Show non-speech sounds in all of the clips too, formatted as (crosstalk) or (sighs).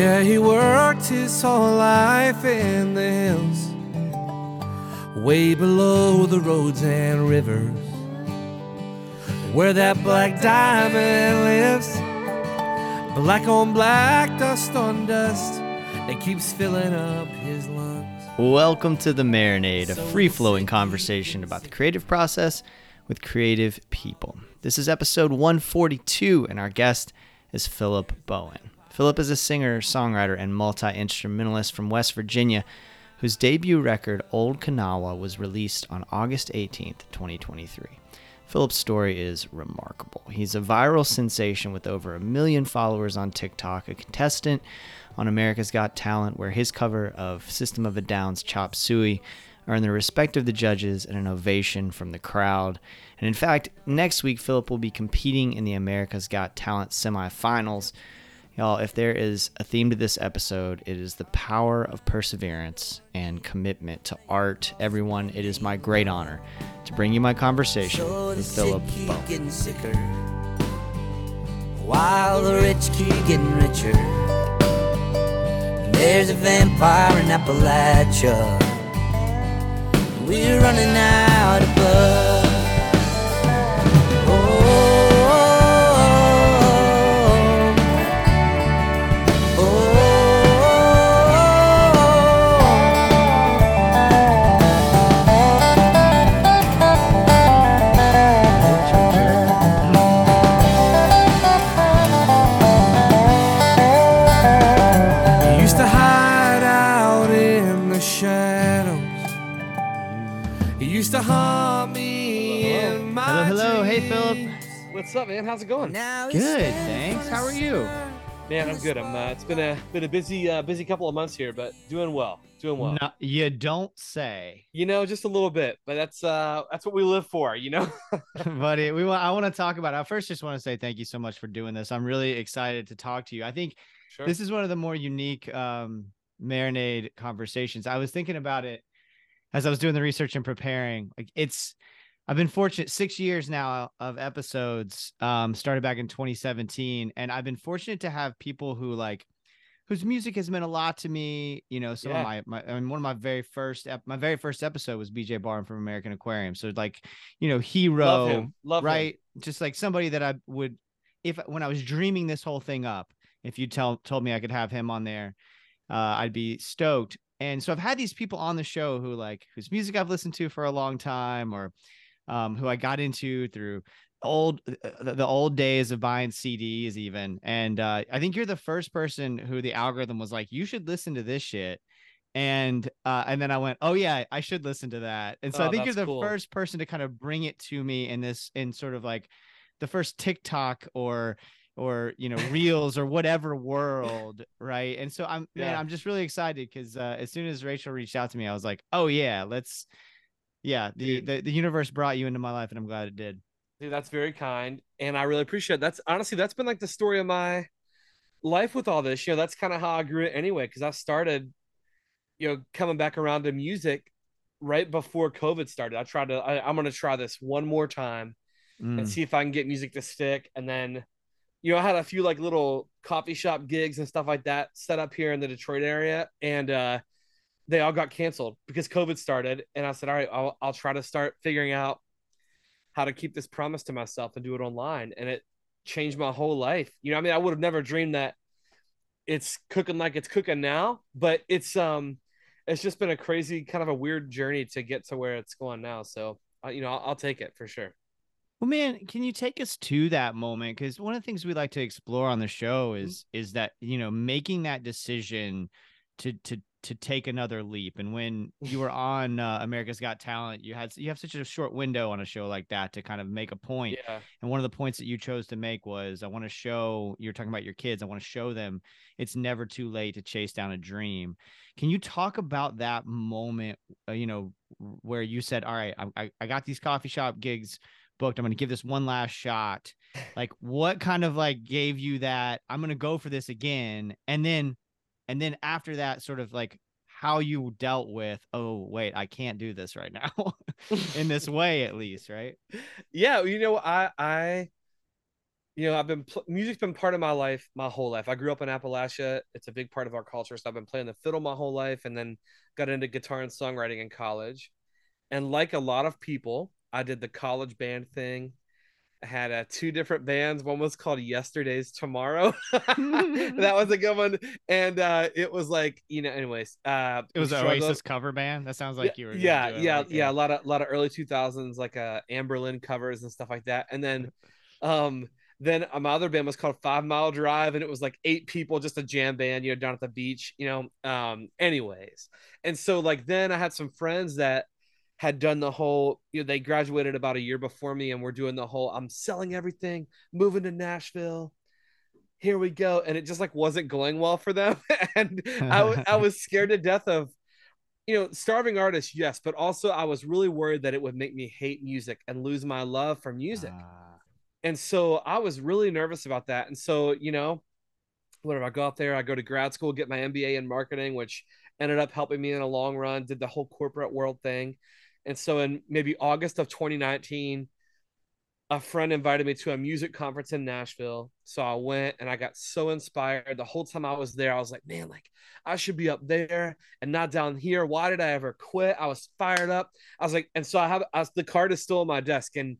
Yeah, he worked his whole life in the hills, way below the roads and rivers, where that black diamond lives. Black on black, dust on dust, it keeps filling up his lungs. Welcome to The Marinade, a free flowing conversation about the creative process with creative people. This is episode 142, and our guest is Philip Bowen. Philip is a singer, songwriter, and multi instrumentalist from West Virginia whose debut record, Old Kanawha, was released on August 18th, 2023. Philip's story is remarkable. He's a viral sensation with over a million followers on TikTok, a contestant on America's Got Talent, where his cover of System of a Down's Chop Suey earned the respect of the judges and an ovation from the crowd. And in fact, next week, Philip will be competing in the America's Got Talent semifinals. Y'all, if there is a theme to this episode, it is the power of perseverance and commitment to art. Everyone, it is my great honor to bring you my conversation So with Philip keep Bowen. getting sicker, while the rich keep getting richer. There's a vampire in Appalachia. We're running out of blood. What's up, man? How's it going? Now Good, thanks. How are you? Man, I'm good. I'm. Uh, it's been a been a busy uh, busy couple of months here, but doing well. Doing well. No, you don't say. You know, just a little bit, but that's uh that's what we live for. You know. (laughs) (laughs) Buddy, we want I want to talk about It. I first just want to say thank you so much for doing this. I'm really excited to talk to you. I think Sure. this is one of the more unique um marinade conversations. I was thinking about it as I was doing the research and preparing. Like it's I've been fortunate 6 years now of episodes um started back in 2017 and I've been fortunate to have people who like whose music has meant a lot to me. You know, some Yeah. of my, my, I mean, one of my very first, ep- my very first episode was BJ Barham from American Aquarium. So like, you know, hero, Love him. Love him. right? Just like somebody that I would, if when I was dreaming this whole thing up, if you tell told me I could have him on there, uh, I'd be stoked. And so I've had these people on the show who like whose music I've listened to for a long time, or um, who I got into through old uh, the, old days of buying CDs even. And uh, I think you're the first person who the algorithm was like, you should listen to this shit. And uh, and then I went, oh yeah, I should listen to that. And so I Oh, think you're the cool. first person to kind of bring it to me in this in sort of like the first TikTok or or you know reels or whatever world right and so i'm man i'm just really excited because uh, as soon as rachel reached out to me i was like oh yeah let's yeah the, the the universe brought you into my life and i'm glad it did Dude, that's very kind, and I really appreciate. It. That's honestly that's been like the story of my life with all this. You know, that's kind of how I grew it anyway. Because I started, you know, coming back around to music right before COVID started. I tried to. I, I'm gonna try this one more time Mm. and see if I can get music to stick. And then, you know, I had a few like little coffee shop gigs and stuff like that set up here in the Detroit area, and uh, they all got canceled because COVID started. And I said, all right, I'll, I'll try to start figuring out how to keep this promise to myself and do it online. And it changed my whole life. You know, I mean, I would have never dreamed that it's cooking like it's cooking now, but it's um, it's just been a crazy kind of a weird journey to get to where it's going now. So, uh, you know, I'll, I'll take it for sure. Well, man, can you take us to that moment? Because one of the things we like to explore on the show is is that you know making that decision to to to take another leap. And when you were (laughs) on uh, America's Got Talent, you had you have such a short window on a show like that to kind of make a point. Yeah. And one of the points that you chose to make was I want to show you're talking about your kids. I want to show them it's never too late to chase down a dream. Can you talk about that moment, uh, you know, where you said, all right, I, I, I got these coffee shop gigs booked. I'm going to give this one last shot. (laughs) Like what kind of like gave you that I'm going to go for this again. And then, and then after that sort of like how you dealt with, oh, wait, I can't do this right now (laughs) in this way, at least. Right. yeah you know i i you know i've been pl- music's been part of my life my whole life i grew up in appalachia it's a big part of our culture so i've been playing the fiddle my whole life and then got into guitar and songwriting in college and like a lot of people i did the college band thing had uh, two different bands. One was called yesterday's tomorrow. (laughs) (laughs) That was a good one. And uh it was like you know anyways uh It was an Oasis cover band. That sounds like you were. yeah do yeah like, yeah a lot of a lot of early 2000s like uh anberlin covers and stuff like that. And then (laughs) um then uh, my other band was called five mile drive and it was like eight people just a jam band you know down at the beach you know um anyways. And so like then i had some friends that had done the whole you know they graduated about a year before me and we're doing the whole i'm selling everything moving to nashville. Here we go. And it just like wasn't going well for them. (laughs) And I I (laughs) was scared to death of you know starving artists yes but also i was really worried that it would make me hate music and lose my love for music. Ah. and so i was really nervous about that. And so you know whatever i go out there i go to grad school get my mba in marketing which ended up helping me in a long run did the whole corporate world thing and so in maybe august of 2019 a friend invited me to a music conference in Nashville. So I went and I got so inspired. The whole time I was there, I was like, man, like I should be up there and not down here. Why did I ever quit? I was fired up. I was like, and so I have I, the card is still on my desk. And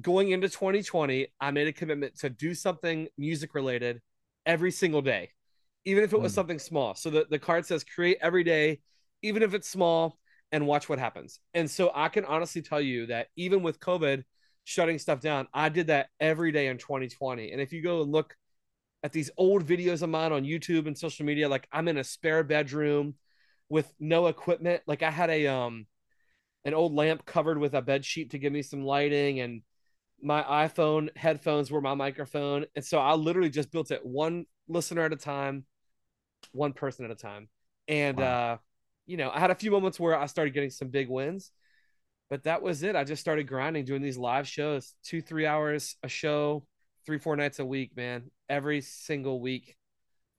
going into 2020, I made a commitment to do something music related every single day, even if it was Mm. something small. So the, the card says create every day, even if it's small, and watch what happens. And so I can honestly tell you that even with COVID, shutting stuff down. I did that every day in 2020. And if you go and look at these old videos of mine on YouTube and social media, like I'm in a spare bedroom with no equipment. Like I had a um an old lamp covered with a bed sheet to give me some lighting and my iPhone headphones were my microphone. And so I literally just built it one listener at a time, one person at a time. And Wow. uh, you know, I had a few moments where I started getting some big wins but that was it. I just started grinding, doing these live shows, two, three hours a show, three, four nights a week, man. Every single week,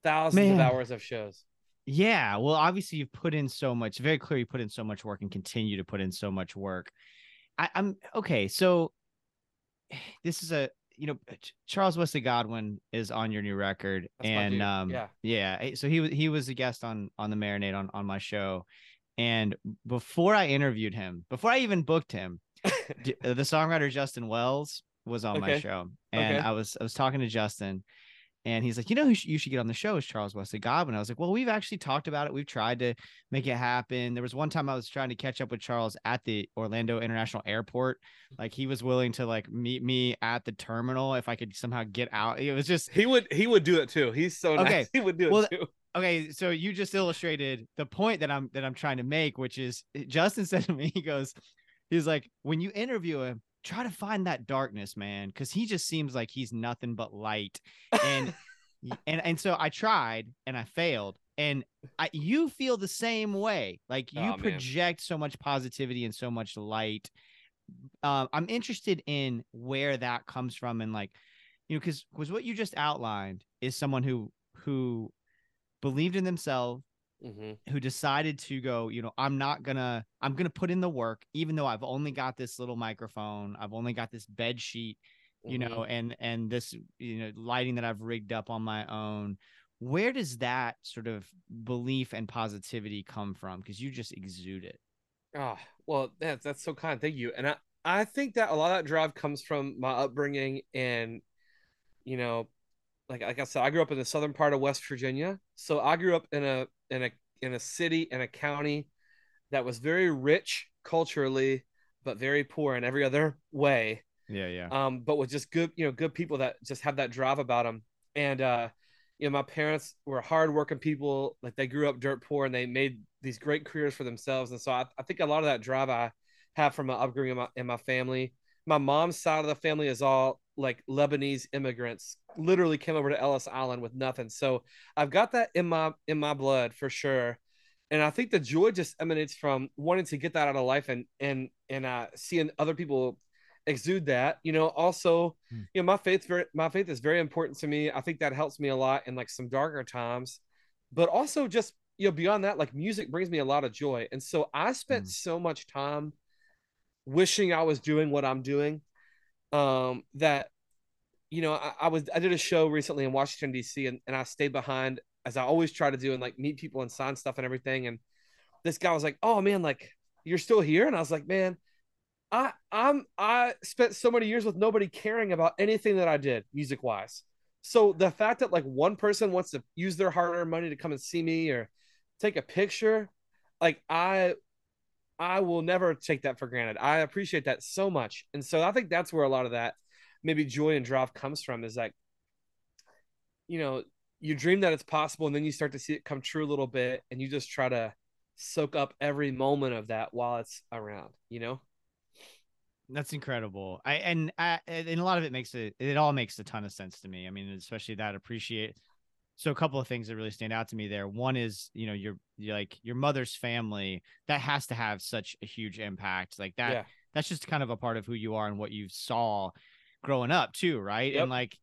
thousands of hours of shows. Yeah, well, obviously you've put in so much. Very clear, you put in so much work and continue to put in so much work. I, I'm okay. So (sighs) this is a you know Charles Wesley Godwin is on your new record, That's and um yeah. yeah. eh, So he was he was a guest on on the Marinade on on my show, and before I interviewed him, before I even booked him, (laughs) uh, the songwriter Justin Wells was on my show, and Okay. I was I was talking to Justin, and he's like, you know, who sh- you should get on the show is Charles Wesley Godwin. I was like, well, we've actually talked about it. We've tried to make it happen. There was one time I was trying to catch up with Charles at the Orlando International Airport. Like he was willing to like meet me at the terminal if I could somehow get out. It was just He would he would do it too. He's so Okay. nice. (laughs) He would do it Well, too. okay. So you just illustrated the point that I'm that I'm trying to make, which is eh, Justin (laughs) said to me, he goes, he's like, when you interview him, try to find that darkness, man, because he just seems like he's nothing but light. And and and so I tried and I failed. And I, you feel the same way. Like you Oh, project so much positivity and so much light. Um, I'm interested in where that comes from and like, you know, because because what you just outlined is someone who who believed in themselves, Mhm. who decided to go, you know, I'm not gonna, I'm gonna put in the work, even though I've only got this little microphone, I've only got this bed sheet, you Mhm. know, and and this, you know, lighting that I've rigged up on my own. Where does that sort of belief and positivity come from? Because you just exude it. Oh, well, that's that's so kind. Thank you. And I I think that a lot of that drive comes from my upbringing and you know, like like I said, I grew up in the southern part of West Virginia. So I grew up in a in a in a city in a county that was very rich culturally, but very poor in every other way. Yeah, yeah. um, but with just good, you know, good people that just have that drive about them. And uh, you know, my parents were hardworking people. Like they grew up dirt poor and they made these great careers for themselves. And so I, I think a lot of that drive I have from my upbringing in my, in my family. My mom's side of the family is all like Lebanese immigrants, literally came over to Ellis Island with nothing. So I've got that in my in my blood for sure. And I think the joy just emanates from wanting to get that out of life and and and uh, seeing other people exude that you know also Hmm. you know my faith very my faith is very important to me. I think that helps me a lot in like some darker times. But also just you know beyond that like music brings me a lot of joy. And so i spent Hmm. so much time wishing i was doing what i'm doing um that you know I, I was i did a show recently in washington dc and, and i stayed behind as i always try to do and like meet people and sign stuff and everything. And this guy was like oh man like you're still here? And i was like man I I'm I spent so many years with nobody caring about anything that I did music wise. So the fact that like one person wants to use their hard-earned money to come and see me or take a picture, like I I will never take that for granted. I appreciate that so much. And so I think that's where a lot of that maybe joy and drive comes from is like you know, you dream that it's possible and then you start to see it come true a little bit and you just try to soak up every moment of that while it's around, you know? That's incredible. I and I and a lot of it makes it it all makes a ton of sense to me. I mean, especially that appreciate. So a couple of things that really stand out to me there. One is, you know, your you're like your mother's family that has to have such a huge impact. Like that Yeah. that's just kind of a part of who you are and what you saw growing up too, right? Yep. And like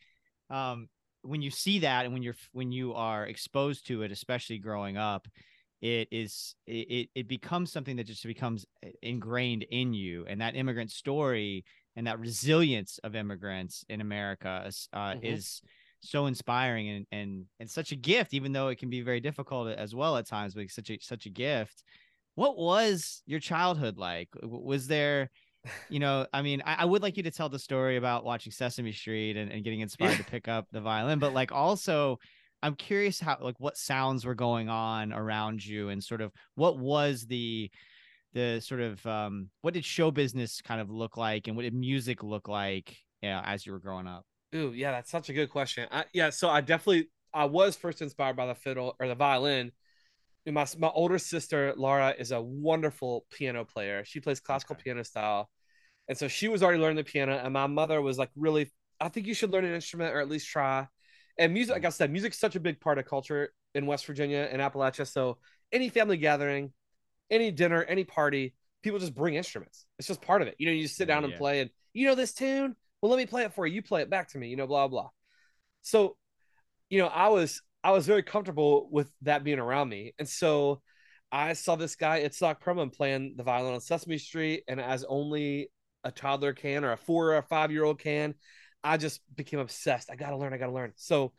um when you see that and when you're when you are exposed to it, especially growing up, it is it, it- becomes something that just becomes uh, ingrained in you. And that immigrant story and that resilience of immigrants in america is, uh, Mhm. is so inspiring and, and and such a gift even though it can be very difficult as well at times but it's such a such a gift. What was your childhood like? Was there you know i mean I, I would like you to tell the story about watching sesame street and, and getting (laughs) inspired to pick up the violin but like also i'm curious how like what sounds were going on around you and sort of what was the the sort of um what did show business kind of look like and what did music look like yeah as you were growing up Ooh, yeah, that's such a good question. I, yeah, so I definitely I was first inspired by the fiddle or the violin. And My my older sister Laura is a wonderful piano player. She plays classical Okay. piano style, and so she was already learning the piano. And my mother was like, really, I think you should learn an instrument or at least try. And music, like hmm. I said, music's such a big part of culture in West Virginia and Appalachia. So any family gathering, any dinner, any party, people just bring instruments. It's just part of it. You know, you just sit down and Yeah. play, and you know this tune. Well, let me play it for you. You play it back to me. You know, blah blah. So, you know, I was I was very comfortable with that being around me, and so I saw this guy at Itzhak Perlman playing the violin on Sesame Street, and as only a toddler can or a four or a five year old can, I just became obsessed. I gotta learn. I gotta learn. So,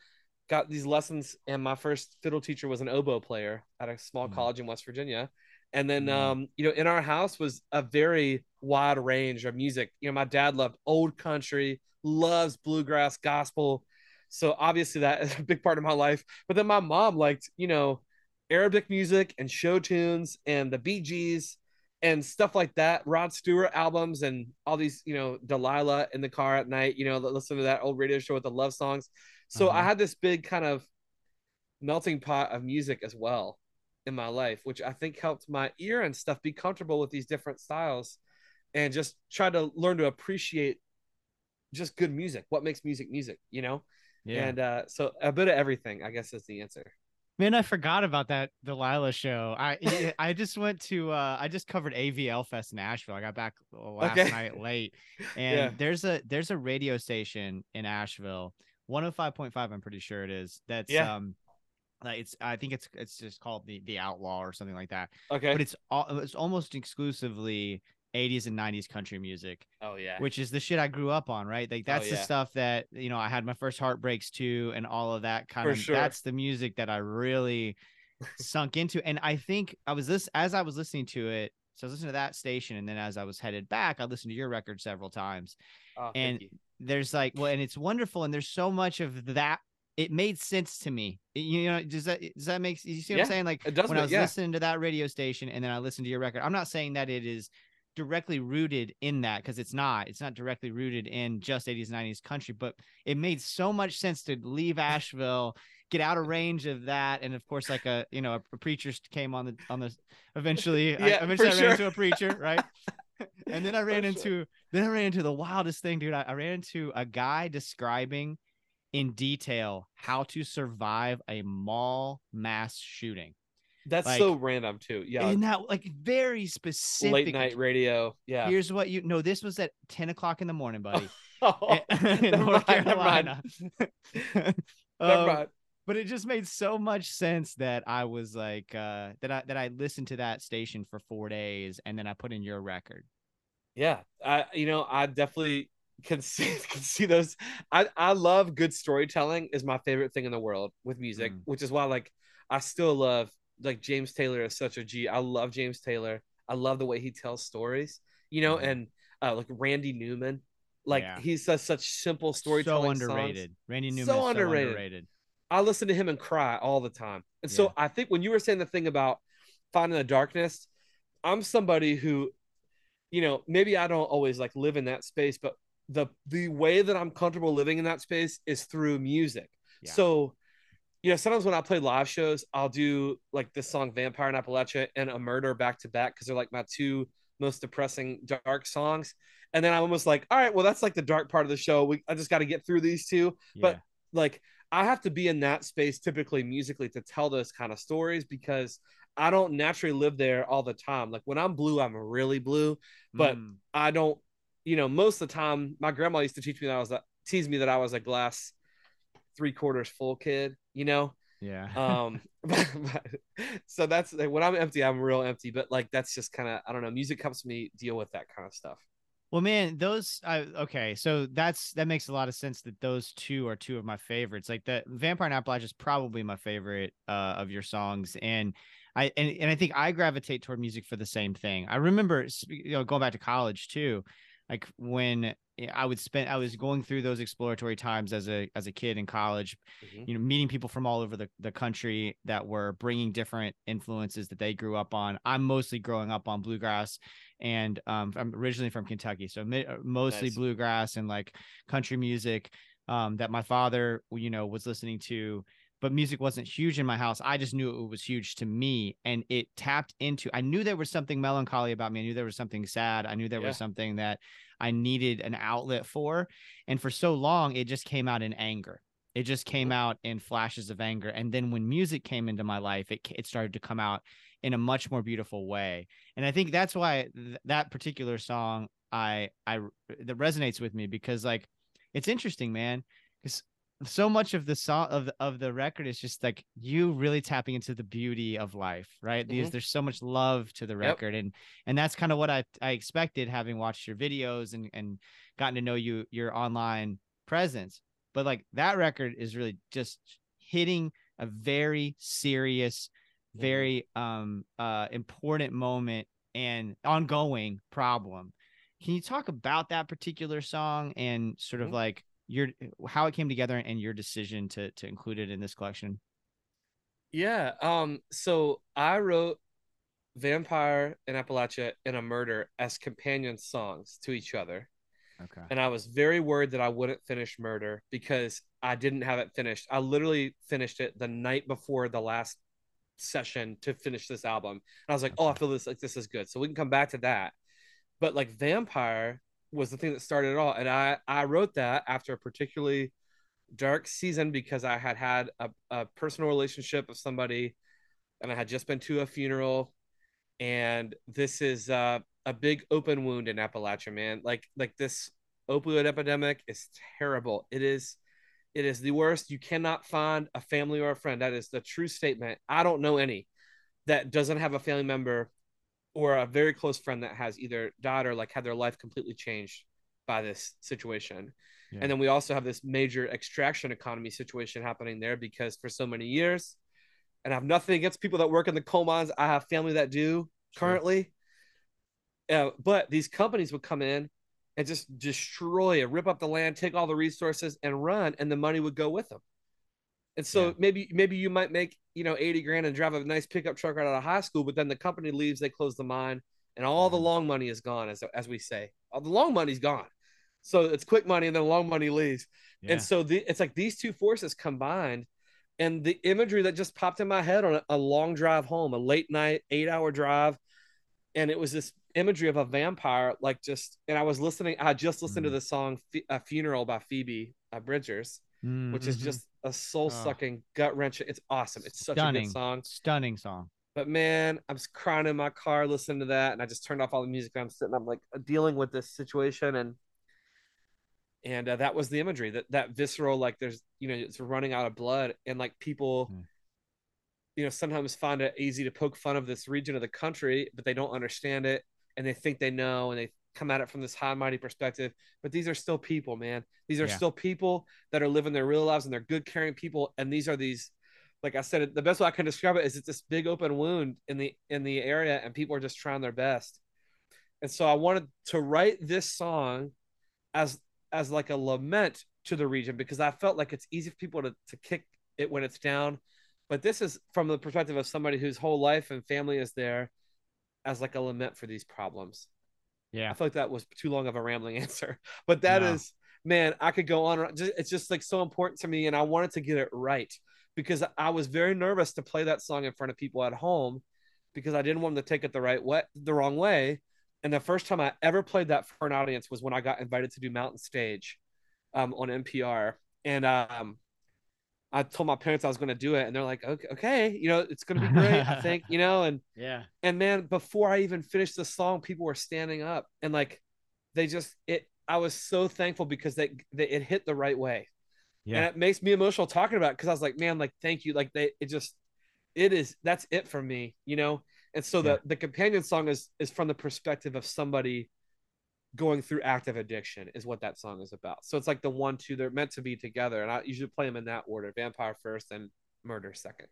got these lessons, and my first fiddle teacher was an oboe player at a small Mhm. college in West Virginia. And then, Mhm. um, you know, in our house was a very wide range of music. You know, my dad loved old country, loves bluegrass, gospel. So obviously that is (laughs) a big part of my life. But then my mom liked, you know, Arabic music and show tunes and the Bee Gees and stuff like that. Rod Stewart albums and all these, you know, Delilah in the car at night, you know, listen to that old radio show with the love songs. So I Uh-huh. had this big kind of melting pot of music as well in my life, which I think helped my ear and stuff be comfortable with these different styles and just try to learn to appreciate just good music. What makes music music, you know? yeah And uh, so a bit of everything, I guess, is the answer. Man, I forgot about that Delilah show. I I just went to uh I just covered AVL Fest in Asheville. I got back last Okay. night late. (laughs) And Yeah. there's a there's a radio station in Asheville, 105.5 I'm pretty sure it is. That's Yeah. um like it's I think it's it's just called the the Outlaw or something like that. Okay. But it's all it's almost exclusively 80s and 90s country music oh yeah. which is the shit I grew up on, right? Like that's the yeah. stuff that you know I had my first heartbreaks to, and all of that kind For of. sure. That's the music that I really (laughs) sunk into, and I think I was this as I was listening to it. So I was listening to that station, and then as I was headed back, I listened to your record several times. Oh, and. There's like, well, and it's wonderful, and there's so much of that. It made sense to me. It- you know, does that does that make you see what Yeah, I'm saying? Like when I was yeah. listening to that radio station, and then I listened to your record. I'm not saying that it is directly rooted in that because it's not it's not directly rooted in just 80s 90s country but it made so much sense to leave asheville get out of range of that. And of course, like a you know a, preacher came on the on the eventually. (laughs) I, Yeah, eventually, I ran sure. into a preacher, right? (laughs) and then I ran For into sure. then I ran into the wildest thing, dude. I, I ran into a guy describing in detail how to survive a mall mass shooting. That's Like- so random too. Yeah, And that like very specific. late night radio. Yeah. Here's what you no, this was at 10 o'clock in the morning, buddy. (laughs) Oh, (laughs) in North mind. Carolina. (laughs) Never Um, but it just made so much sense that I was like uh that I that I listened to that station for four days and then I put in your record. Yeah, I you know I definitely can see can see those. I I love good storytelling is my favorite thing in the world with music, Mm. which is why like I still love like James Taylor is such a G. I love James Taylor. I love the way he tells stories. You know, Mhm. and uh, like Randy Newman, like Yeah. he says such simple storytelling. so songs. underrated. Randy So Newman is so underrated. underrated. I listen to him and cry all the time. And so I think when you were saying the thing about finding the darkness, I'm somebody who, you know, maybe I don't always like live in that space, but the the way that I'm comfortable living in that space is through music. Yeah. So, you know, sometimes when I play live shows, I'll do like this song Vampire in Appalachia and A Murder back to back because they're like my two most depressing dark songs. And then I'm almost like, all right, well, that's like the dark part of the show. We I just got to get through these two but like I have to be in that space typically musically to tell those kind of stories because I don't naturally live there all the time. Like when I'm blue, I'm really blue. but- Mm, I don't, you know, most of the time my grandma used to teach me that I was a, tease me that I was a glass three quarters full kid, you know? yeah. Um (laughs) (laughs) so that's like, when I'm empty, I'm real empty. But like that's just kind of I don't know, music helps me deal with that kind of stuff. Well, man, those I okay, so that's that makes a lot of sense that those two are two of my favorites. Like the Vampire in Appalachia is probably my favorite uh, of your songs, and I and, and I think I gravitate toward music for the same thing. I remember, you know, going back to college too, like when I would spend, I was going through those exploratory times as a as a kid in college, Mhm. you know, meeting people from all over the, the country that were bringing different influences that they grew up on. I'm mostly growing up on bluegrass and um, I'm originally from Kentucky. So mi- uh, mostly Nice. bluegrass and like country music um, that my father, you know, was listening to. But music wasn't huge in my house. I just knew it was huge to me. And it tapped into, I knew there was something melancholy about me. I knew there was something sad. I knew there Yeah. was something that I needed an outlet for. And for so long, it just came out in anger. It just came out in flashes of anger. And then when music came into my life, it, it started to come out in a much more beautiful way. And I think that's why th- that particular song I I that resonates with me because like it's interesting, man, because so much of the song of the, of the record is just like you really tapping into the beauty of life, right? Because Mhm. there's so much love to the record, and and that's kind of what I I expected having watched your videos and and gotten to know you your online presence. But like that record is really just hitting a very serious, Mhm. very um uh important moment and ongoing problem. Can you talk about that particular song and sort of Mhm. like your how it came together and your decision to to include it in this collection? Yeah. Um. So I wrote Vampire in Appalachia and a Murder as companion songs to each other, Okay. and I was very worried that I wouldn't finish Murder because I didn't have it finished. I literally finished it the night before the last session to finish this album, and I was like, "Oh, I feel this like this is good." So we can come back to that. But like Vampire was the thing that started it all, and I I wrote that after a particularly dark season because I had had a, a personal relationship with somebody and I had just been to a funeral and this is uh, a big open wound in Appalachia man. Like like this opioid epidemic is terrible. It is it is the worst. You cannot find a family or a friend. That is the true statement. I don't know any that doesn't have a family member or a very close friend that has either died or like had their life completely changed by this situation Yeah. and then we also have this major extraction economy situation happening there because for so many years, and I have nothing against people that work in the coal mines. I have family that do Sure. currently. Uh, but these companies would come in and just destroy it, rip up the land, take all the resources and run, and the money would go with them. And so Yeah. maybe maybe you might make you know 80 grand and drive a nice pickup truck right out of high school, but then the company leaves, they close the mine, and all the Mhm. long money is gone, as as we say. All the long money's gone. So it's quick money and then long money leaves. Yeah. And so the, it's like these two forces combined and the imagery that just popped in my head on a, a long drive home, a late night, eight hour drive. And it was this imagery of a vampire, like just, and I was listening, I just listened to Mm. the song "A Funeral by Phoebe uh, Bridgers, which is just a soul sucking, gut wrenching. It's awesome. It's such a good song. stunning song. But man, I'm just crying in my car listening to that, and I just turned off all the music. And I'm sitting, I'm like dealing with this situation, and and uh, that was the imagery that that visceral, like there's you know it's running out of blood, and like people, Hmm. you know, sometimes find it easy to poke fun of this region of the country, but they don't understand it, and they think they know, and they come at it from this high mighty perspective. But these are still people, man. These are Yeah. still people that are living their real lives, and they're good, caring people, and these are these like I said, the best way I can describe it is it's this big open wound in the in the area, and people are just trying their best. And so I wanted to write this song as as like a lament to the region because I felt like it's easy for people to, to kick it when it's down. But this is from the perspective of somebody whose whole life and family is there as like a lament for these problems. Yeah. I feel like that was too long of a rambling (laughs) answer, but that is No. man, I could go on. and on. Just- It's just like so important to me, and I wanted to get it right because I was very nervous to play that song in front of people at home because I didn't want them to take it the right way, the wrong way. And the first time I ever played that for an audience was when I got invited to do Mountain Stage um, on NPR, and um, I told my parents I was going to do it, and they're like, "Okay, okay, you know, it's going to be (laughs) great, I think, you know." And Yeah. and man before i even finished the song people were standing up and like they just it i was so thankful because they, they it hit the right way yeah. and it makes me emotional talking about it because i was like man like thank you like they it just it is that's it for me you know and so Yeah. the the companion song is is from the perspective of somebody going through active addiction is what that song is about so it's like the one two they're meant to be together and i usually play them in that order vampire first and murder second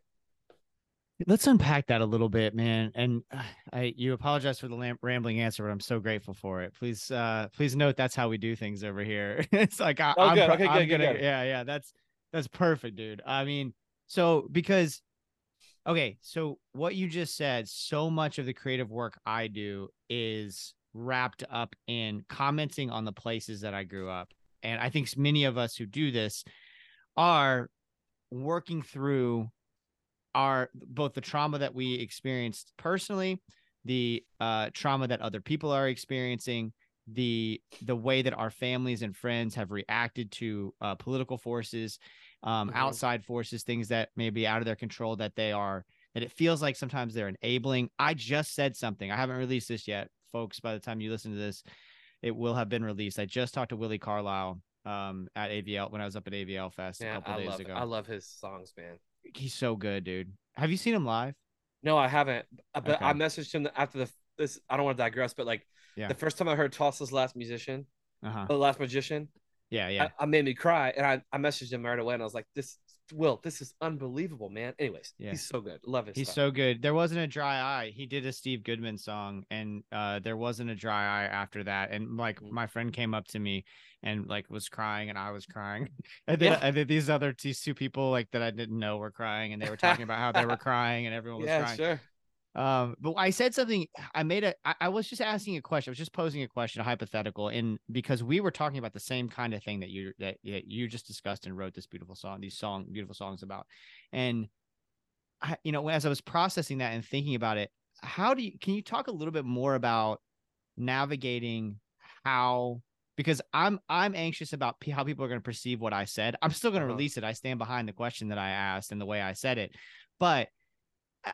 Let's unpack that a little bit, man. And (sighs) I, you apologize for the rambling answer, but I'm so grateful for it. Please, uh, please note that's how we do things over here. (laughs) it's like I, Oh, I'm, good. Okay, good, gonna, good. yeah, yeah. That's that's perfect, dude. I mean, so because, okay, so what you just said, so much of the creative work I do is wrapped up in commenting on the places that I grew up, and I think many of us who do this are working through our both the trauma that we experienced personally the uh trauma that other people are experiencing the the way that our families and friends have reacted to uh, political forces um Mhm. outside forces things that may be out of their control that they are that it feels like sometimes they're enabling. I just said something. I haven't released this yet folks by the time you listen to this it will have been released i just talked to willi carlisle um at avl when i was up at avl fest a couple i days love ago i love his songs man he's so good, dude. Have you seen him live? No, I haven't. Uh, But Okay. I messaged him after the this. I don't want to digress, but like Yeah. the first time I heard Tulsa's Last Musician, Uh-huh. the Last Magician, Yeah, yeah. I, I made me cry, and I, I messaged him right away, and I was like, "This Will, this is unbelievable, man." Anyways, Yeah. he's so good. Love his He's stuff. so good. There wasn't a dry eye. He did a Steve Goodman song, and uh, there wasn't a dry eye after that. And like Mhm. my friend came up to me and like was crying, and I was crying. (laughs) And then, Yeah. and then these other these two people like that I didn't know were crying, and they were talking about how they were (laughs) crying, and everyone was yeah, crying. sure. Um, but I said something. I made a. I, I was just asking a question. I was just posing a question, a hypothetical, and because we were talking about the same kind of thing that you that, that you just discussed and wrote this beautiful song, these song, beautiful songs about, and I, you know, as I was processing that and thinking about it, how do you? Can you talk a little bit more about navigating how? Because I'm I'm anxious about p- how people are going to perceive what I said. I'm still going to Uh-huh. release it. I stand behind the question that I asked and the way I said it, but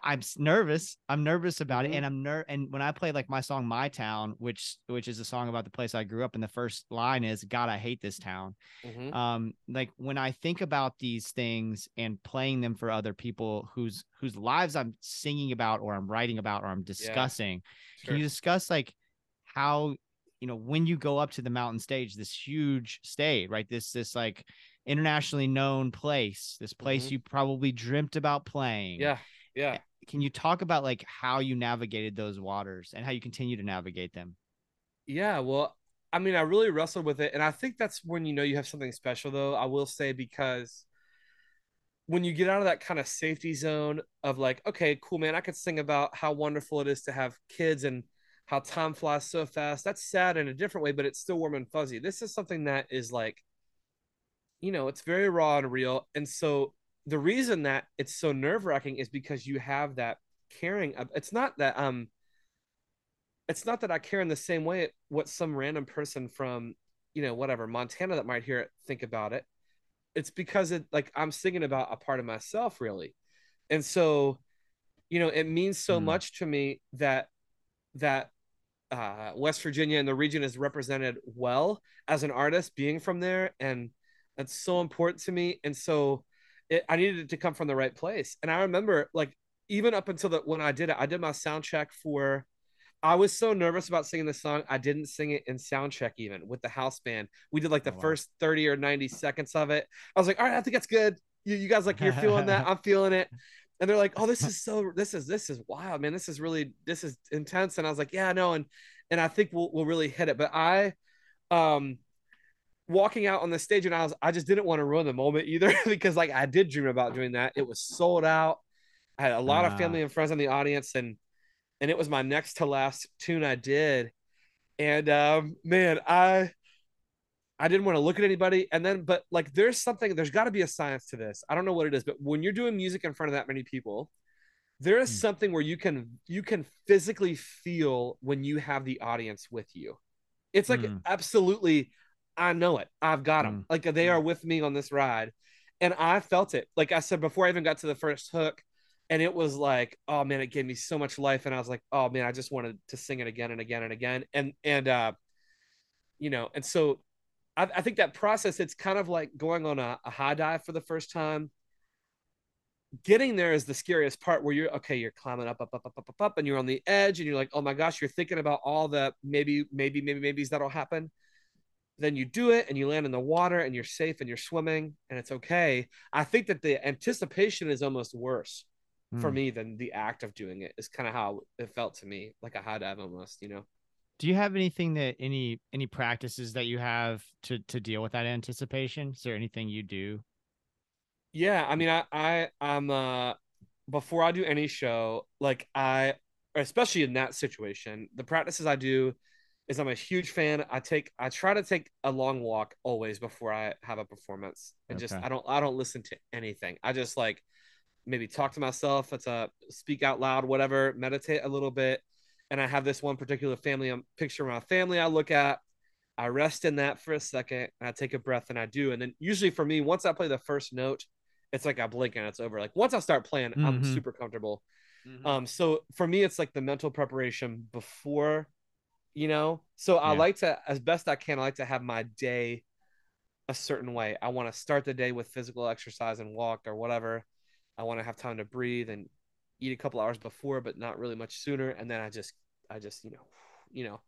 I'm nervous. I'm nervous about it, and I'm ner. And when I play like my song "My Town," which which is a song about the place I grew up, and the first line is "God, I hate this town." Mhm. Um, like when I think about these things and playing them for other people whose whose lives I'm singing about, or I'm writing about, or I'm discussing, Sure. can you discuss like how you know when you go up to the mountain stage, this huge stage, right? This this like internationally known place, this place Mhm. you probably dreamt about playing yeah, yeah. can you talk about like how you navigated those waters and how you continue to navigate them Yeah, well, I mean, I really wrestled with it, and I think that's when you know you have something special, though. I will say because when you get out of that kind of safety zone of like, okay, cool, man, I could sing about how wonderful it is to have kids and how time flies so fast. That's sad in a different way, but it's still warm and fuzzy. This is something that is like, you know, it's very raw and real, and so the reason that it's so nerve-wracking is because you have that caring of- it's not that um it's not that i care in the same way what some random person from you know whatever montana that might hear it think about it it's because it like i'm singing about a part of myself really and so you know it means so Mm. much to me that that uh, West Virginia and the region is represented well as an artist, being from there, and that's so important to me. And so, it, I needed it to come from the right place. And I remember, like, even up until the when I did it, I did my sound check for. I was so nervous about singing the song, I didn't sing it in sound check even with the house band. We did like the Oh, wow. first thirty or ninety seconds of it. I was like, all right, I think that's good. You, you guys like you're feeling that? I'm feeling it and they're like oh this is so this is this is wild man this is really this is intense and i was like yeah no and and i think we'll, we'll really hit it but i um walking out on the stage and i was i just didn't want to ruin the moment either (laughs) because like i did dream about doing that it was sold out i had a lot Ah. of family and friends in the audience and and it was my next to last tune i did and um man i I didn't want to look at anybody. And then, but like, there's something, there's got to be a science to this. I don't know what it is, but when you're doing music in front of that many people, there is Hmm. something where you can, you can physically feel when you have the audience with you. It's like, Hmm. absolutely, I know it. I've got them. Like, they are with me on this ride. And I felt it. Like I said, before I even got to the first hook, and it was like, oh man, it gave me so much life. And I was like, oh man, I just wanted to sing it again and again and again. And, and, uh, you know, and so I, I think that process, it's kind of like going on a, a high dive for the first time. Getting there is the scariest part where you're okay, you're climbing up, up, up, up, up, up, up, and you're on the edge, and you're like, oh my gosh, you're thinking about all the maybe, maybe, maybe, maybes that'll happen. Then you do it and you land in the water and you're safe and you're swimming and it's okay. I think that the anticipation is almost worse for Mm. me than the act of doing it is kind of how it felt to me, like a high dive almost, you know? Do you have anything that any any practices that you have to to deal with that anticipation? Is there anything you do? Yeah, I mean, I, I, I'm, uh, before I do any show, like I, especially in that situation, the practices I do is I'm a huge fan. I take, I try to take a long walk always before I have a performance, and just I don't, I don't listen to anything. I just like maybe talk to myself. It's a speak out loud, whatever, meditate a little bit, and I have this one particular family um, picture of my family I look at. I rest in that for a second, and I take a breath, and I do, and then usually for me, once I play the first note it's like I blink and it's over. Like once I start playing, I'm Mhm. super comfortable. Mm-hmm. Um, so for me, it's like the mental preparation before, you know. So I like to, as best I can, I like to have my day a certain way. I want to start the day with physical exercise and walk or whatever. I want to have time to breathe and eat a couple hours before, but not really much sooner. And then I just, I just, you know, you know.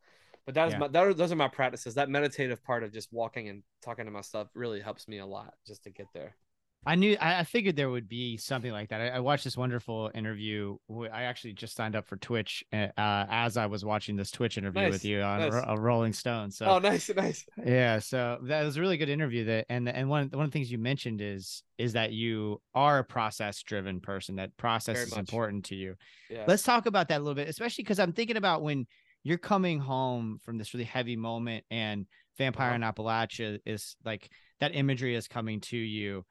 But that is Yeah. my that are, those are my practices. That meditative part of just walking and talking to myself really helps me a lot just to get there. I knew I, figured there would be something like that. I, I watched this wonderful interview. I actually just signed up for Twitch uh, uh, as I was watching this Twitch interview Nice, with you on nice. Ro- uh, Rolling Stone. So oh, nice, (laughs) nice. yeah, so that was a really good interview. That and and one one of the things you mentioned is is that you are a process driven person. That process Very is much. important to you. Yeah. Let's talk about that a little bit, especially because I'm thinking about when you're coming home from this really heavy moment and Vampire Uh-huh. in Appalachia is like that imagery is coming to you.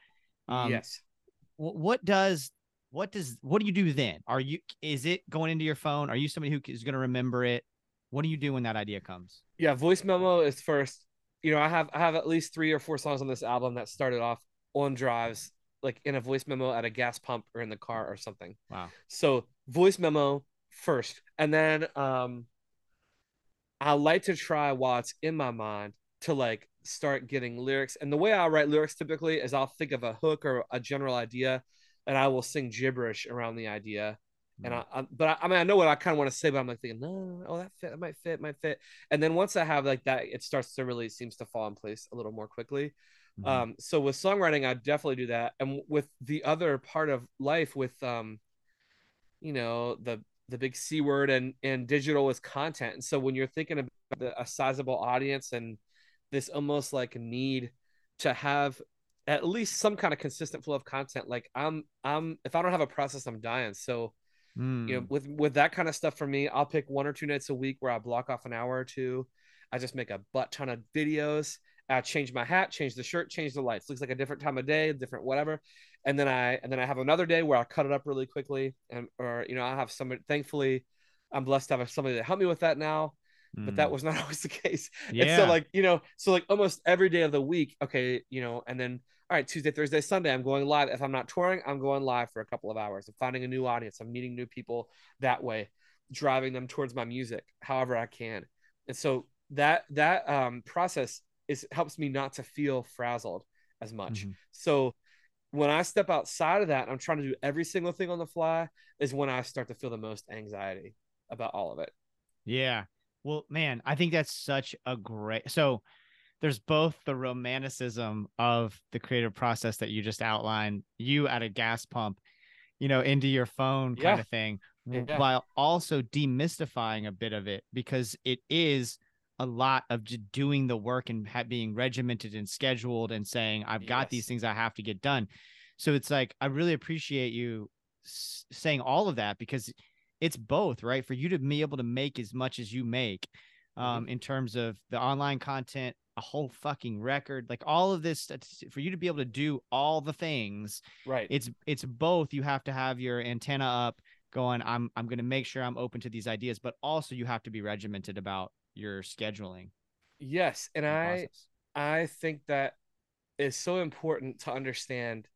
Um, yes. what does what does what do you do then? Are you is it going into your phone? Are you somebody who is going to remember it? What do you do when that idea comes? Yeah, voice memo is first. You know, I have I have at least three or four songs on this album that started off on drives, like in a voice memo at a gas pump or in the car or something. Wow. So voice memo first, and then um, I like to try while it's in my mind to like start getting lyrics. And the way I write lyrics typically is I'll think of a hook or a general idea, and I will sing gibberish around the idea. And I, I but I, I mean, I know what I kind of want to say, but I'm like thinking, no, oh, that fit, that might fit, might fit. And then once I have like that, it starts to really seems to fall in place a little more quickly. Mhm. Um, so with songwriting, I definitely do that. And with the other part of life, with um, you know, the the big C word and and digital is content. And so when you're thinking about the, a sizable audience and this almost like need to have at least some kind of consistent flow of content, like I'm I'm if I don't have a process, I'm dying. So Mm. you know with with that kind of stuff for me i'll pick one or two nights a week where i block off an hour or two i just make a butt ton of videos i change my hat change the shirt change the lights looks like a different time of day different whatever and then I and then I have another day where I cut it up really quickly, and or you know I have somebody. Thankfully, I'm blessed to have somebody to help me with that now. But that Mm. was not (laughs) always the case. yeah. And so like, you know, so like almost every day of the week, okay, you know, and then all right, Tuesday, Thursday, Sunday, I'm going live. If I'm not touring, I'm going live for a couple of hours. I'm finding a new audience. I'm meeting new people that way, driving them towards my music however I can. And so that that um process is helps me not to feel frazzled as much. Mhm. So when I step outside of that, I'm trying to do every single thing on the fly, is when I start to feel the most anxiety about all of it. Yeah. Well, man, I think that's such a great. So there's both the romanticism of the creative process that you just outlined, you at a gas pump, you know, into your phone kind Yeah. of thing, yeah. while also demystifying a bit of it because it is a lot of just doing the work and being regimented and scheduled and saying, I've got these things I have to get done. So it's like, I really appreciate you s- saying all of that because it's both, right? For you to be able to make as much as you make, um, in terms of the online content, a whole fucking record, like all of this, for you to be able to do all the things, Right. it's it's both. You have to have your antenna up, going. I'm I'm going to make sure I'm open to these ideas, but also you have to be regimented about your scheduling. yes. And I process. I think that is so important to understand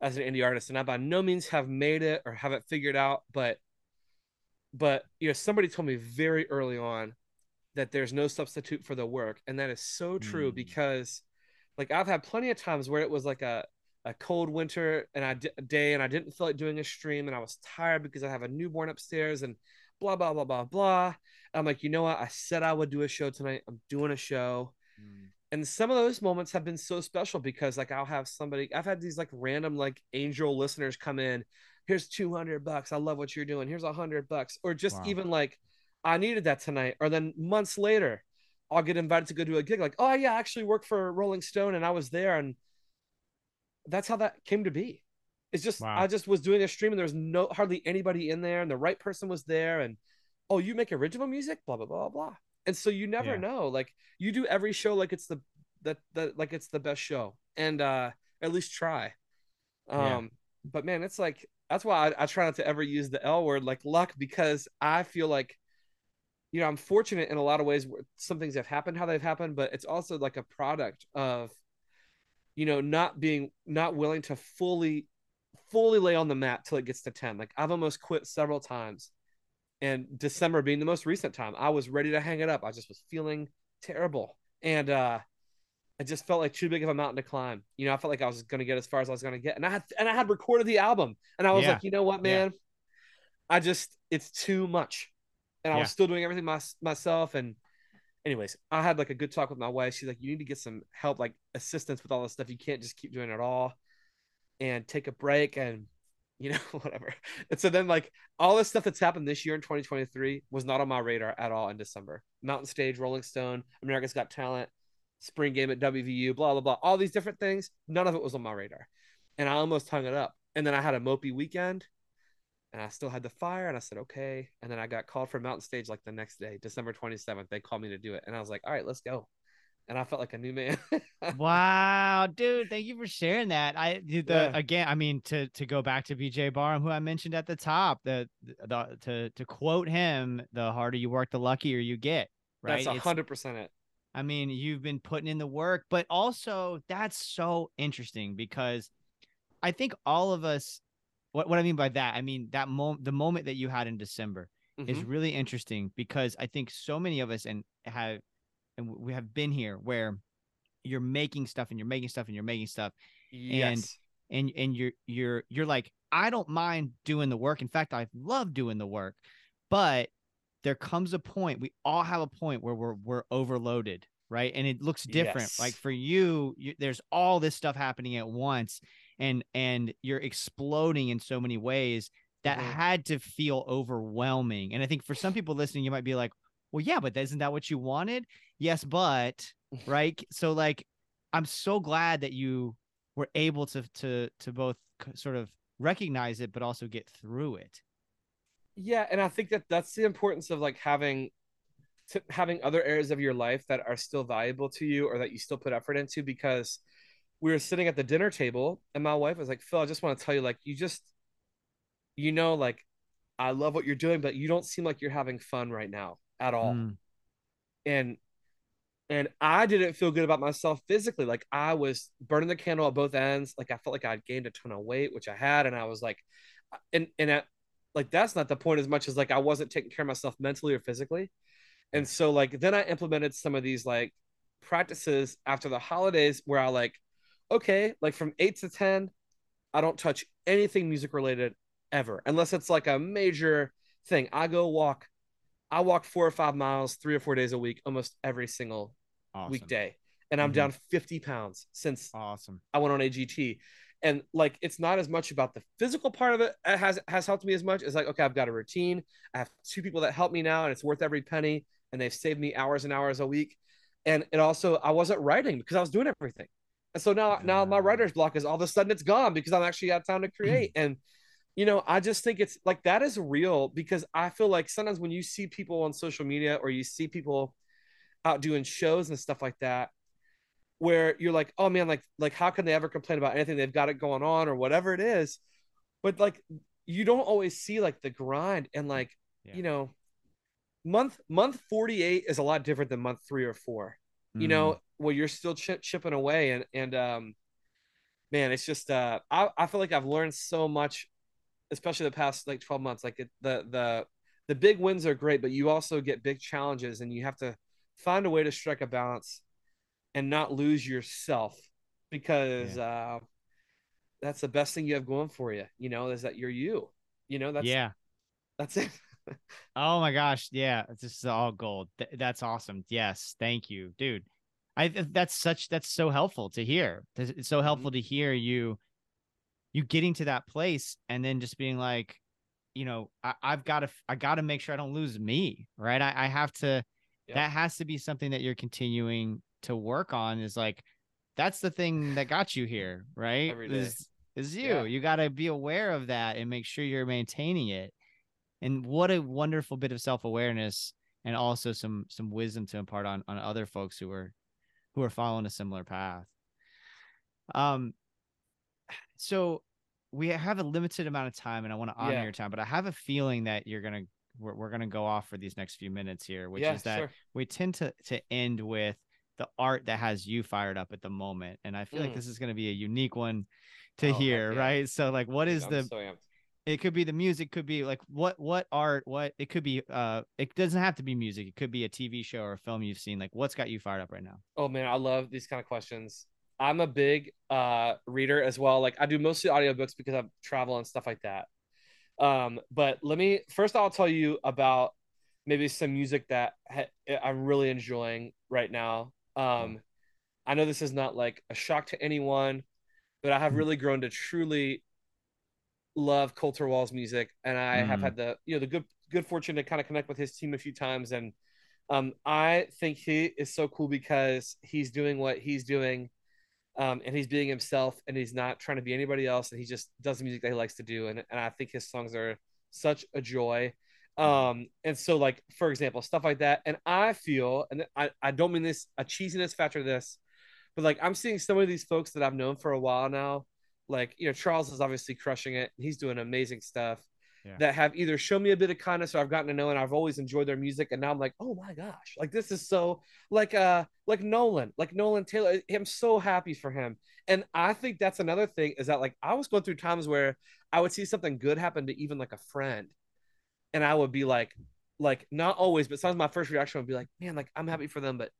as an indie artist. And I by no means have made it or have it figured out, but but you know, somebody told me very early on that there's no substitute for the work. And that is so true Mm. because like I've had plenty of times where it was like a a cold winter and I di- day and I didn't feel like doing a stream and I was tired because I have a newborn upstairs and blah blah blah blah blah. I'm like, you know what? I said I would do a show tonight. I'm doing a show and some of those moments have been so special because like i'll have somebody i've had these like random like angel listeners come in here's 200 bucks. I love what you're doing. Here's a 100 bucks. Or just Wow. even like i needed that tonight. Or then months later i'll get invited to go do a gig like oh yeah i actually work for rolling stone and i was there. And that's how that came to be. It's just Wow. i just was doing a stream and there was no hardly anybody in there and the right person was there and oh you make original music? Blah blah blah blah. And so you never Yeah. know. Like you do every show like it's the that that like it's the best show. And uh at least try. Um Yeah. but man it's like that's why I, I try not to ever use the l word like luck because i feel like you know i'm fortunate in a lot of ways where some things have happened how they've happened but it's also like a product of you know not being not willing to fully fully lay on the mat till it gets to 10 like i've almost quit several times and december being the most recent time i was ready to hang it up. I just was feeling terrible. And uh it just felt like too big of a mountain to climb. You know i felt like i was going to get as far as i was going to get. And i had and i had recorded the album. And i was Yeah. like you know what Yeah. man? I just it's too much. And i Yeah. was still doing everything my, myself. And anyways i had like a good talk with my wife. She's like you need to get some help like assistance with all this stuff. You can't just keep doing it all and take a break and you know (laughs) whatever. And so then like all this stuff that's happened this year in 2023 was not on my radar at all in december. Mountain stage rolling stone america's got talent spring game at wvu blah blah blah all these different things none of it was on my radar and i almost hung it up and then i had a mopey weekend and i still had the fire and i said okay and then i got called for mountain stage like the next day december 27th they called me to do it and i was like all right let's go and i felt like a new man (laughs) wow, dude, thank you for sharing that. I the Yeah. again, I mean to to go back to BJ Barham, who I mentioned at the top, the, the to to quote him, the harder you work, the luckier you get. Right. that's It's- 100% it I mean, you've been putting in the work, but also that's so interesting because I think all of us what, what I mean by that, I mean that moment the moment that you had in December is Mhm. really interesting because I think so many of us and have and we have been here where you're making stuff and you're making stuff and you're making stuff yes and and you're you're you're like I don't mind doing the work. In fact, I love doing the work. But there comes a point, we all have a point where we're we're overloaded, right? And it looks different. Like for you, you there's all this stuff happening at once and and you're exploding in so many ways that Mhm. had to feel overwhelming. And I think for some people listening, you might be like, well, yeah, but isn't that what you wanted? Yes, but (laughs) right. So like, I'm so glad that you were able to to to both sort of recognize it, but also get through it. Yeah and i think that that's the importance of like having to having other areas of your life that are still valuable to you or that you still put effort into because we were sitting at the dinner table, and my wife was like, "Phil, I just want to tell you, like, you just, you know, like, I love what you're doing, but you don't seem like you're having fun right now at all." Mm. And and I didn't feel good about myself physically. Like I was burning the candle at both ends. Like I felt like I'd gained a ton of weight, which I had, and I was like, and and at, like that's not the point as much as like I wasn't taking care of myself mentally or physically. And so like then I implemented some of these like practices after the holidays where I like, okay, like from eight to ten, I don't touch anything music related ever unless it's like a major thing. I go walk I walk four or five miles, three or four days a week, almost every single Awesome. weekday, and I'm Mhm. down 50 pounds since Awesome. I went on AGT. And like, it's not as much about the physical part of it it has has helped me as much as like, okay, I've got a routine. I have two people that help me now, and it's worth every penny. And they've saved me hours and hours a week. And it also, I wasn't writing because I was doing everything. And so now, now my writer's block is all of a sudden it's gone because I'm actually out of time to create. (clears throat) and you know, I just think it's like that is real because I feel like sometimes when you see people on social media or you see people out doing shows and stuff like that, where you're like, oh man, like like how can they ever complain about anything? They've got it going on or whatever it is. But like you don't always see like the grind and like, Yeah. you know, month month 48 is a lot different than month three or four you Mm. know where you're still chip, chipping away and and um man it's just uh I, I feel like i've learned so much especially the past like 12 months like it, the the the big wins are great but you also get big challenges and you have to find a way to strike a balance and not lose yourself because uh that's the best thing you have going for you you know is that you're you you know that's yeah. that's it (laughs) Oh my gosh, yeah, this is all gold. Th- that's awesome. Yes, thank you, dude. I that's such that's so helpful to hear. It's so helpful to hear you you getting to that place and then just being like, you know, I, I've got to I got to make sure I don't lose me, right? I, I have to. Yeah. That has to be something that you're continuing to work on. Is like, that's the thing that got you here, right? Is is you. Yeah. You got to be aware of that and make sure you're maintaining it and what a wonderful bit of self-awareness and also some some wisdom to impart on on other folks who are who are following a similar path um so we have a limited amount of time and i want to honor Yeah. your time but i have a feeling that you're gonna we're, we're gonna go off for these next few minutes here which yeah is that sure. we tend to to end with the art that has you fired up at the moment and i feel like Mm. this is going to be a unique one to Oh, hear yeah. right so like what is I'm the so it could be the music could be like what what art what it could be uh it doesn't have to be music it could be a tv show or a film you've seen like what's got you fired up right now Oh man, I love these kind of questions. I'm a big uh reader as well. Like I do mostly audiobooks because I travel and stuff like that. Um, but let me first I'll tell you about maybe some music that ha- I'm really enjoying right now. Um, I know this is not like a shock to anyone, but I have Mhm. really grown to truly love Colter Wall's music, and I have Mm. had the you know the good good fortune to kind of connect with his team a few times, and um, I think he is so cool because he's doing what he's doing, um, and he's being himself, and he's not trying to be anybody else, and he just does the music that he likes to do, and and I think his songs are such a joy. Um, and so like for example, stuff like that, and I feel, and I I don't mean this a cheesiness factor this, but like I'm seeing some of these folks that I've known for a while now, like you know Charles is obviously crushing it, he's doing amazing stuff. Yeah. That have either shown me a bit of kindness or I've gotten to know and I've always enjoyed their music. And now I'm like oh my gosh. Like this is so like uh like Nolan like Nolan Taylor. I'm so happy for him. And I think that's another thing is that like I was going through times where I would see something good happen to even like a friend and I would be like like not always but sometimes my first reaction would be like man like I'm happy for them but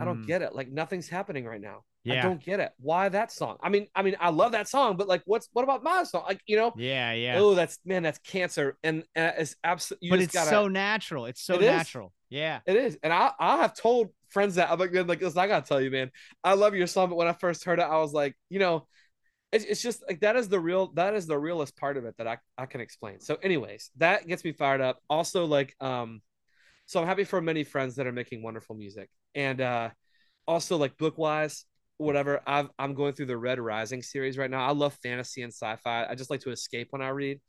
I don't Mm, get it. Like nothing's happening right now. Yeah. I don't get it. Why that song? I mean, I mean, I love that song, but like, what's what about my song? Like, you know, yeah yeah oh, that's man, that's cancer, and, and it's absolutely. but it's so natural it's so It is. natural yeah It is, and I I have told friends that I'm like, man, like, listen, I gotta tell you, man, I love your song, but when I first heard it, I was like, you know, it's, it's just like that is the real that is the realest part of it that I I can explain. So, anyways, that gets me fired up. Also, like, um, so I'm happy for many friends that are making wonderful music, and uh, also like book wise, whatever. I've I'm going through the Red Rising series right now. I love fantasy and sci-fi. I just like to escape when I read.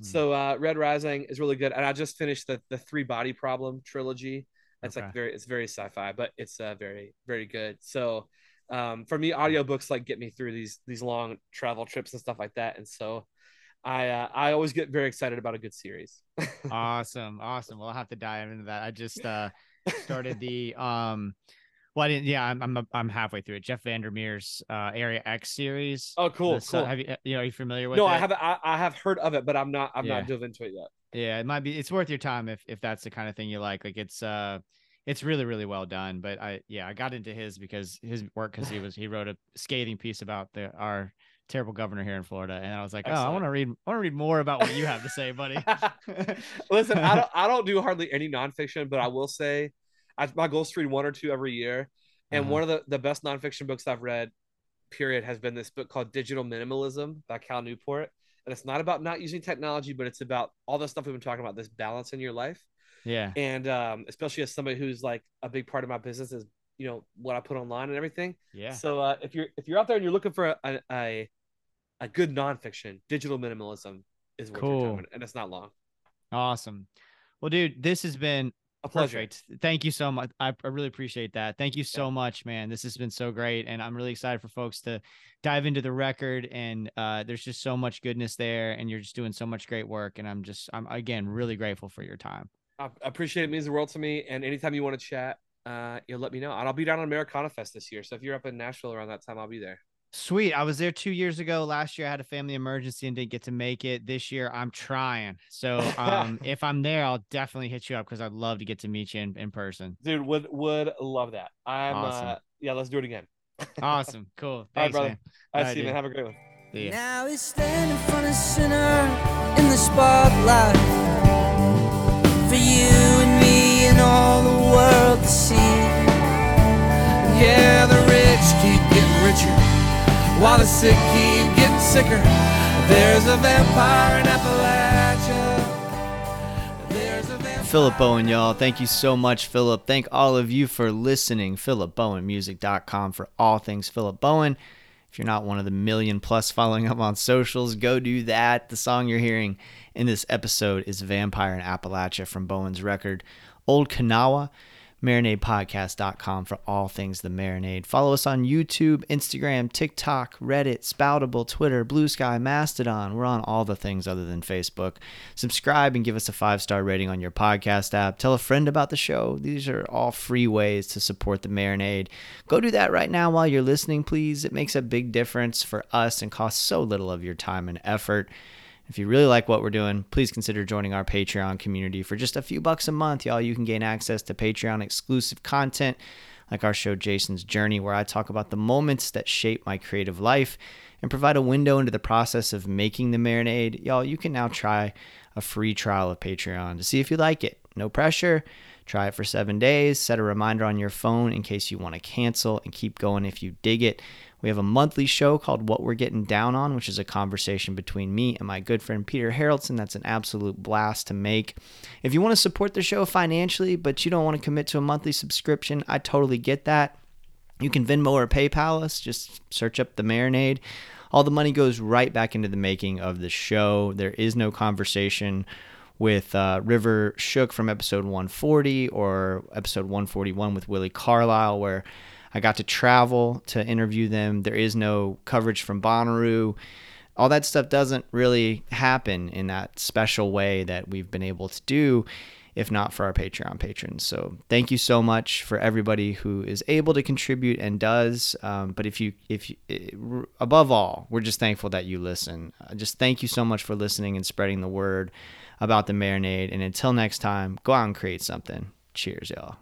Hmm. So uh, Red Rising is really good, and I just finished the the Three Body Problem trilogy. It's Okay. like very it's very sci-fi, but it's uh, very very good. So Um, for me, audiobooks like get me through these these long travel trips and stuff like that. And so I uh, I always get very excited about a good series. (laughs) awesome, awesome. Well, I'll have to dive into that. I just uh started the um well, I didn't. Yeah, I'm I'm I'm halfway through it. Jeff Vandermeer's uh, Area X series. Oh, cool, The cool. Have you you know? Are you familiar with? No, it? I haven't. I, I have heard of it, but I'm not. I'm Yeah. not dove into it yet. Yeah, it might be. It's worth your time if if that's the kind of thing you like. Like it's uh, it's really really well done. But I yeah, I got into his because his work because he (laughs) was he wrote a scathing piece about the our terrible governor here in Florida, and I was like, oh, I want to read. I want to read more about what you have to say, buddy. (laughs) (laughs) Listen, I don't. I don't do hardly any nonfiction, but I will say, I, my goal is to read one or two every year. And Uh-huh. one of the the best nonfiction books I've read, period, has been this book called Digital Minimalism by Cal Newport. And it's not about not using technology, but it's about all the stuff we've been talking about. This balance in your life, yeah, and um, especially as somebody who's like a big part of my business is you know what I put online and everything. yeah. So uh, if you're if you're out there and you're looking for a a, a good nonfiction, digital minimalism is your Cool. time, and it's not long. Awesome. Well, dude, this has been A pleasure. perfect. Thank you so much. I, I really appreciate that. Thank you so much, man. This has been so great. And I'm really excited for folks to dive into the record. And uh, there's just so much goodness there. And you're just doing so much great work. And I'm just, I'm again really grateful for your time. I I appreciate it. It means the world to me. And anytime you want to chat, uh, you'll let me know. And I'll be down on Americana Fest this year. So if you're up in Nashville around that time, I'll be there. Sweet. I was there two years ago. Last year I had a family emergency and didn't get to make it. This year I'm trying. So um, (laughs) if I'm there, I'll definitely hit you up because I'd love to get to meet you in, in person. Dude, would would love that. I'm Awesome. uh yeah, let's do it again. (laughs) Awesome. Cool. All right, Thanks, brother. man. I All right, see you, man. Have a great one. See ya. Now he's standing in front of sinner in the spotlight for you and me and all the world to see. Yeah, the rich keep getting richer while the sick keep getting sicker. There's a vampire in Appalachia. Philip Bowen, y'all. Thank you so much, Philip. Thank all of you for listening. PhilipBowenMusic.com for all things Philip Bowen. If you're not one of the million plus following up on socials, go do that. The song you're hearing in this episode is Vampire in Appalachia from Bowen's record, Old Kanawha. MarinadePodcast.com for all things the marinade. Follow us on YouTube, Instagram, TikTok, Reddit, Spoutible, Twitter, Blue Sky, Mastodon. We're on all the things other than Facebook. Subscribe and give us a five star rating on your podcast app. Tell a friend about the show. These are all free ways to support the marinade. Go do that right now while you're listening, please. It makes a big difference for us and costs so little of your time and effort. If you really like what we're doing, please consider joining our Patreon community. For just a few bucks a month, y'all, you can gain access to Patreon exclusive content like our show Jason's Journey, where I talk about the moments that shape my creative life and provide a window into the process of making the marinade. Y'all, you can now try a free trial of Patreon to see if you like it. No pressure. Try it for seven days. Set a reminder on your phone in case you want to cancel and keep going if you dig it. We have a monthly show called What We're Getting Down On, which is a conversation between me and my good friend Peter Harrelson. That's an absolute blast to make. If you want to support the show financially, but you don't want to commit to a monthly subscription, I totally get that. You can Venmo or PayPal us. Just search up the marinade. All the money goes right back into the making of the show. There is no conversation with uh, River Shook from episode 140 or episode 141 with Willi Carlisle, where I got to travel to interview them. There is no coverage from Bonnaroo. All that stuff doesn't really happen in that special way that we've been able to do if not for our Patreon patrons. So thank you so much for everybody who is able to contribute and does. Um, but if you, if you, eh, above all, we're just thankful that you listen. Uh, just thank you so much for listening and spreading the word about the marinade. And until next time, go out and create something. Cheers, y'all.